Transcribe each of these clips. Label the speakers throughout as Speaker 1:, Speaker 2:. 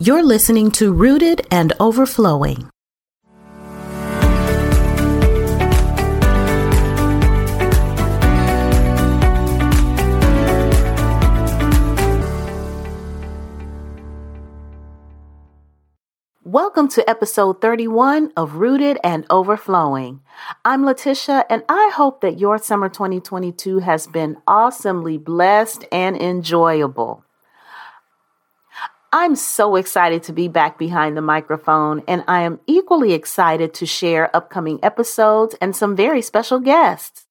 Speaker 1: You're listening to Rooted and Overflowing. Welcome to episode 31 of Rooted and Overflowing. I'm Letitia, and I hope that your summer 2022 has been awesomely blessed and enjoyable. I'm so excited to be back behind the microphone, and I am equally excited to share upcoming episodes and some very special guests.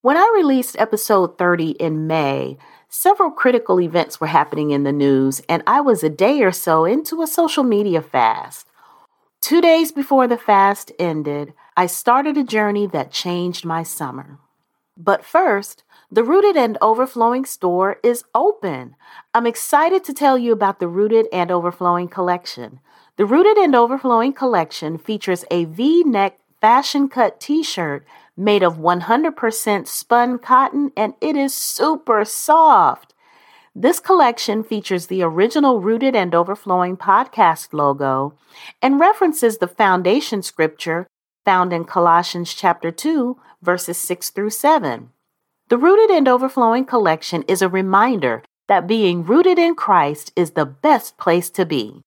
Speaker 1: When I released episode 30 in May, Several critical events were happening in the news, and I was a day or so into a social media fast. Two days before the fast ended, I started a journey that changed my summer. But first, the Rooted and Overflowing store is open. I'm excited to tell you about the Rooted and Overflowing collection. The Rooted and Overflowing collection features a v neck fashion cut t shirt made of 100% spun cotton, and it is super soft. This collection features the original Rooted and Overflowing podcast logo and references the foundation scripture found in Colossians chapter 2, verses 6 through 7. The Rooted and Overflowing collection is a reminder that being rooted in Christ is the best place to be.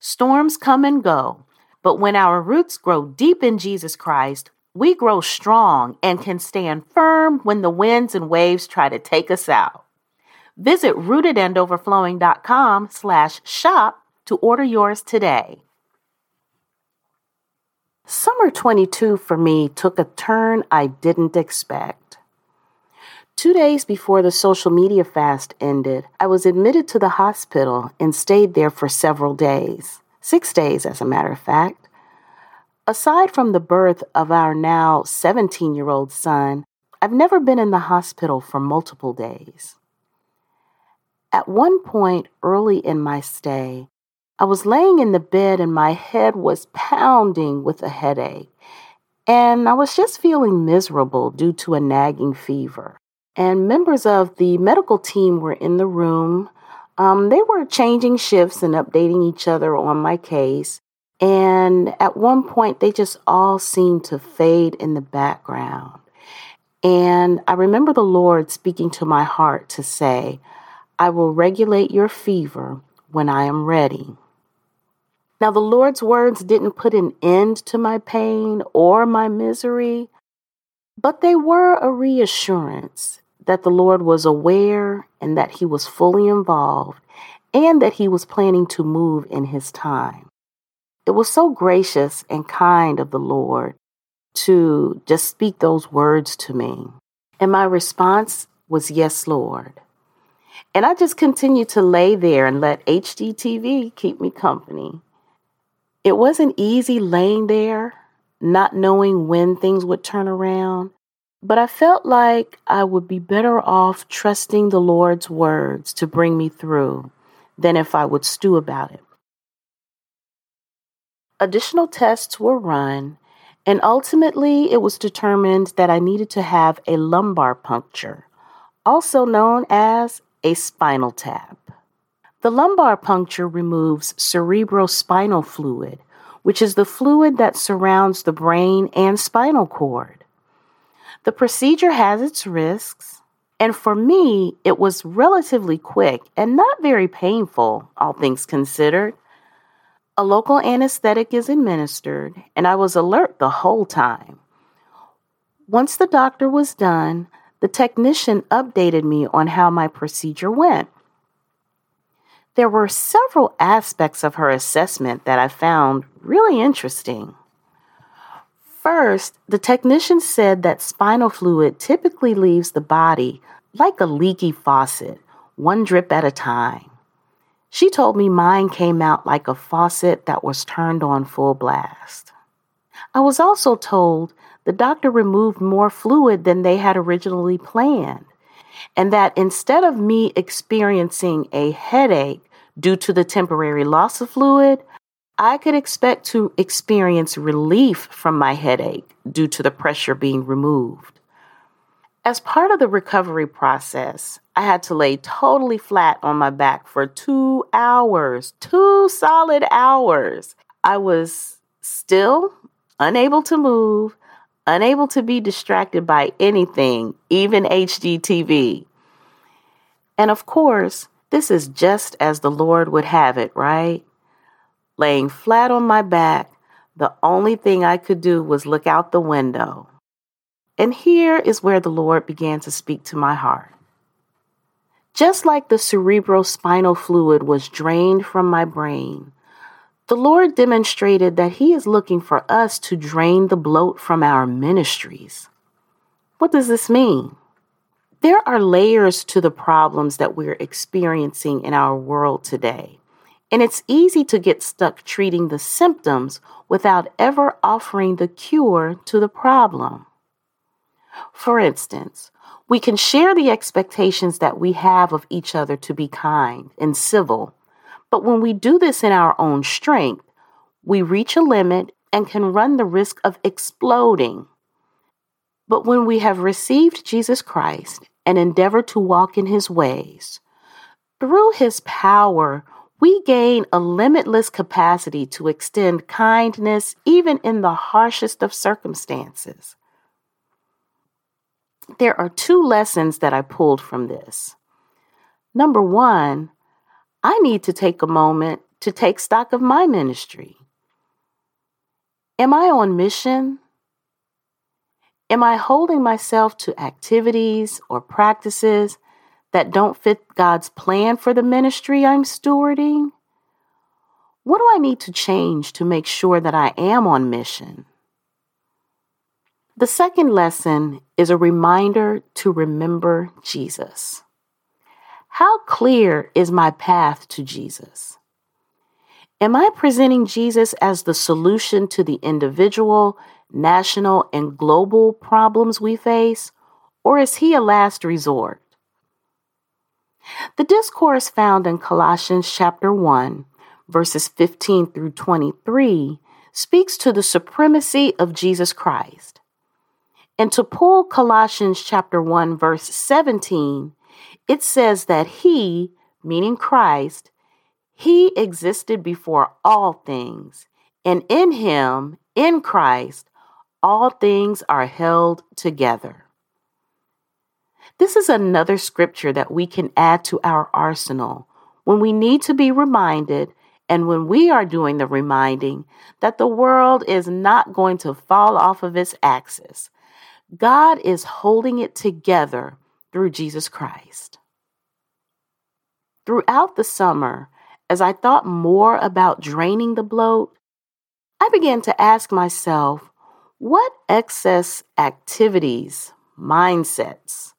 Speaker 1: Storms come and go, but when our roots grow deep in Jesus Christ, we grow strong and can stand firm when the winds and waves try to take us out. Visit rootedandoverflowing.com slash shop to order yours today. Summer 22 for me took a turn I didn't expect. Two days before the social media fast ended, I was admitted to the hospital and stayed there for several days. Six days, as a matter of fact. Aside from the birth of our now 17 year old son, I've never been in the hospital for multiple days. At one point early in my stay, I was laying in the bed and my head was pounding with a headache, and I was just feeling miserable due to a nagging fever. And members of the medical team were in the room. Um, they were changing shifts and updating each other on my case. And at one point, they just all seemed to fade in the background. And I remember the Lord speaking to my heart to say, I will regulate your fever when I am ready. Now, the Lord's words didn't put an end to my pain or my misery, but they were a reassurance that the Lord was aware and that He was fully involved and that He was planning to move in His time. It was so gracious and kind of the Lord to just speak those words to me. And my response was, Yes, Lord. And I just continued to lay there and let HGTV keep me company. It wasn't easy laying there, not knowing when things would turn around, but I felt like I would be better off trusting the Lord's words to bring me through than if I would stew about it. Additional tests were run, and ultimately it was determined that I needed to have a lumbar puncture, also known as a spinal tap. The lumbar puncture removes cerebrospinal fluid, which is the fluid that surrounds the brain and spinal cord. The procedure has its risks, and for me, it was relatively quick and not very painful, all things considered. A local anesthetic is administered, and I was alert the whole time. Once the doctor was done, the technician updated me on how my procedure went. There were several aspects of her assessment that I found really interesting. First, the technician said that spinal fluid typically leaves the body like a leaky faucet, one drip at a time. She told me mine came out like a faucet that was turned on full blast. I was also told the doctor removed more fluid than they had originally planned, and that instead of me experiencing a headache due to the temporary loss of fluid, I could expect to experience relief from my headache due to the pressure being removed. As part of the recovery process, I had to lay totally flat on my back for two hours, two solid hours. I was still unable to move, unable to be distracted by anything, even HGTV. And of course, this is just as the Lord would have it, right? Laying flat on my back, the only thing I could do was look out the window. And here is where the Lord began to speak to my heart. Just like the cerebrospinal fluid was drained from my brain, the Lord demonstrated that He is looking for us to drain the bloat from our ministries. What does this mean? There are layers to the problems that we're experiencing in our world today, and it's easy to get stuck treating the symptoms without ever offering the cure to the problem. For instance, we can share the expectations that we have of each other to be kind and civil, but when we do this in our own strength, we reach a limit and can run the risk of exploding. But when we have received Jesus Christ and endeavor to walk in his ways, through his power, we gain a limitless capacity to extend kindness even in the harshest of circumstances there are two lessons that I pulled from this. Number one, I need to take a moment to take stock of my ministry. Am I on mission? Am I holding myself to activities or practices that don't fit God's plan for the ministry I'm stewarding? What do I need to change to make sure that I am on mission? The second lesson is a reminder to remember Jesus. How clear is my path to Jesus? Am I presenting Jesus as the solution to the individual, national, and global problems we face, or is he a last resort? The discourse found in Colossians chapter 1, verses 15 through 23, speaks to the supremacy of Jesus Christ. And to pull Colossians chapter 1 verse 17, it says that he, meaning Christ, he existed before all things, and in him, in Christ, all things are held together. This is another scripture that we can add to our arsenal when we need to be reminded and when we are doing the reminding that the world is not going to fall off of its axis, God is holding it together through Jesus Christ. Throughout the summer, as I thought more about draining the bloat, I began to ask myself what excess activities, mindsets,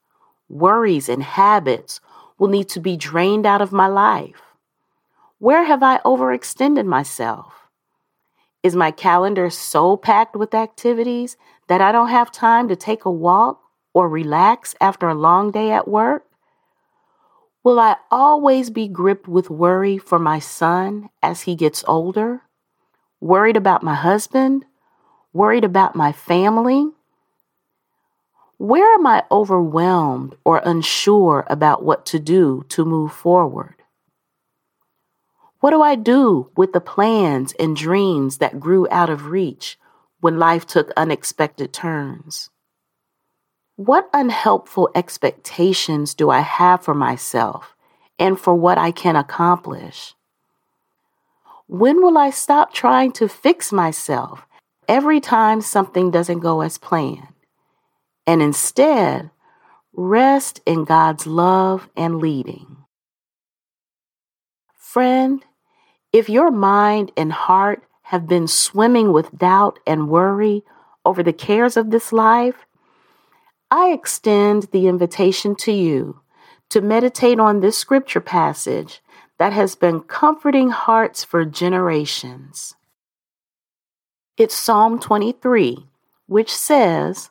Speaker 1: worries, and habits will need to be drained out of my life? Where have I overextended myself? Is my calendar so packed with activities that I don't have time to take a walk or relax after a long day at work? Will I always be gripped with worry for my son as he gets older? Worried about my husband? Worried about my family? Where am I overwhelmed or unsure about what to do to move forward? What do I do with the plans and dreams that grew out of reach when life took unexpected turns? What unhelpful expectations do I have for myself and for what I can accomplish? When will I stop trying to fix myself every time something doesn't go as planned and instead rest in God's love and leading? Friend, if your mind and heart have been swimming with doubt and worry over the cares of this life, I extend the invitation to you to meditate on this scripture passage that has been comforting hearts for generations. It's Psalm 23, which says,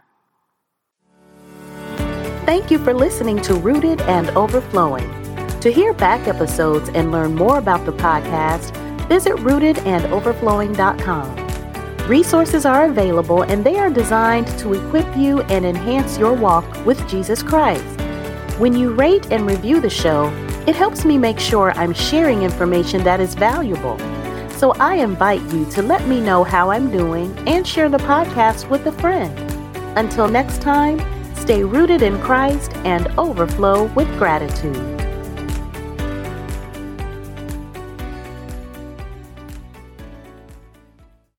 Speaker 1: Thank you for listening to Rooted and Overflowing. To hear back episodes and learn more about the podcast, visit rootedandoverflowing.com. Resources are available and they are designed to equip you and enhance your walk with Jesus Christ. When you rate and review the show, it helps me make sure I'm sharing information that is valuable. So I invite you to let me know how I'm doing and share the podcast with a friend. Until next time, stay rooted in Christ and overflow with gratitude.